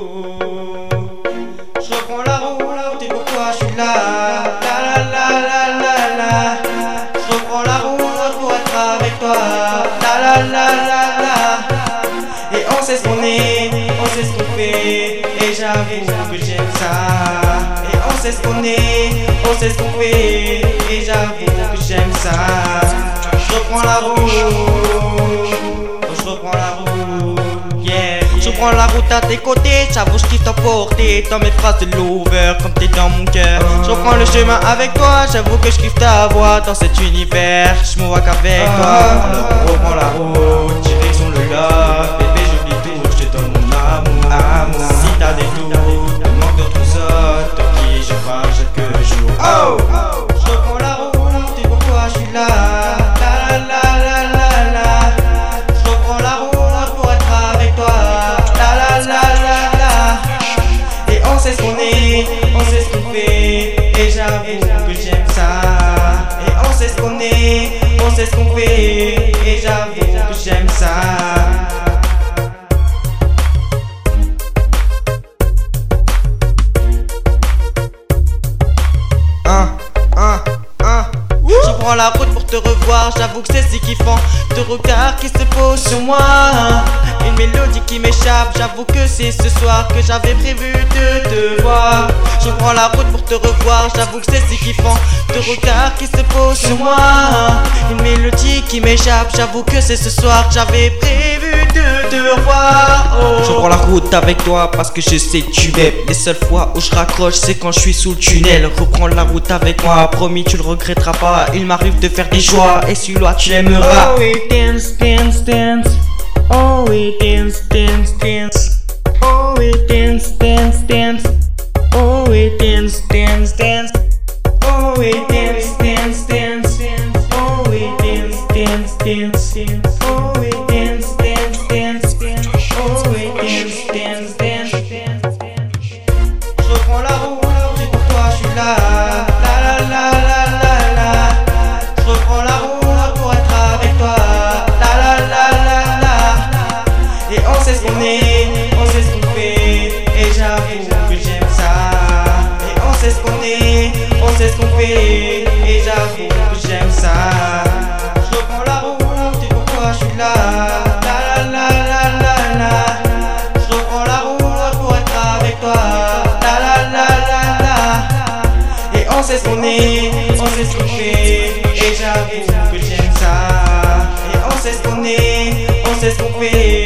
Je reprends la route et pourquoi je suis là? La la la la la la. Je reprends la route pour être avec toi. La la la la la. Et on sait ce qu'on est, on sait ce qu'on fait. Et j'avoue que j'aime ça. Et on sait ce qu'on est, on sait ce qu'on fait. Et j'avoue que j'aime ça. Je reprends la route Je prends la route à tes côtés, j'avoue je kiffe t'emporter Dans mes phrases de lover, comme t'es dans mon cœur. Je reprends le chemin avec toi, j'avoue que je kiffe ta voix Dans cet univers, je me vois qu'avec toi. Alors on reprend la route, direction le love Bébé j'oublie tout, je te donne mon amour. Si t'as des doutes, manque d'autres autres. Qui je parle chaque Et j'avoue que j'aime ça. Et on sait ce qu'on est, on sait ce qu'on fait. Et j'avoue que j'aime ça Je prends la route pour te revoir, j'avoue que c'est si kiffant. Te regard qui se pose sur moi. Une mélodie qui m'échappe, j'avoue que c'est ce soir que j'avais prévu de te voir. Je prends la route pour te revoir, j'avoue que c'est si kiffant. Te regard qui se pose sur moi. Une mélodie qui m'échappe, j'avoue que c'est ce soir que j'avais prévu te. Oh. Je prends la route avec toi parce que je sais que tu m'aimes. Les seules fois où je raccroche, c'est quand je suis sous le tunnel. Reprends la route avec moi, promis, tu le regretteras pas. Il m'arrive de faire des choix et celui-là tu l'aimeras. Oh we dance, dance, dance. Oh we dance, dance, dance. Oh we dance, dance, dance. Oh we dance, dance, dance. Oh we dance, dance, dance. Oh we dance, dance, dance. Je reprends la route et pour toi je suis là. La la la la la la. Je reprends la route pour être avec toi. La la la la la. Et on sait ce qu'on est, on sait ce qu'on fait. Et j'avoue que j'aime ça. Et on sait ce qu'on est, on sait ce qu'on fait. Et j'avoue que j'aime ça. Je reprends la route et pourquoi je suis là. Sait ce qu'on est, on sait ce qu'on fait. Et j'avoue que j'aime ça. Et on sait ce qu'on est, on sait ce qu'on fait.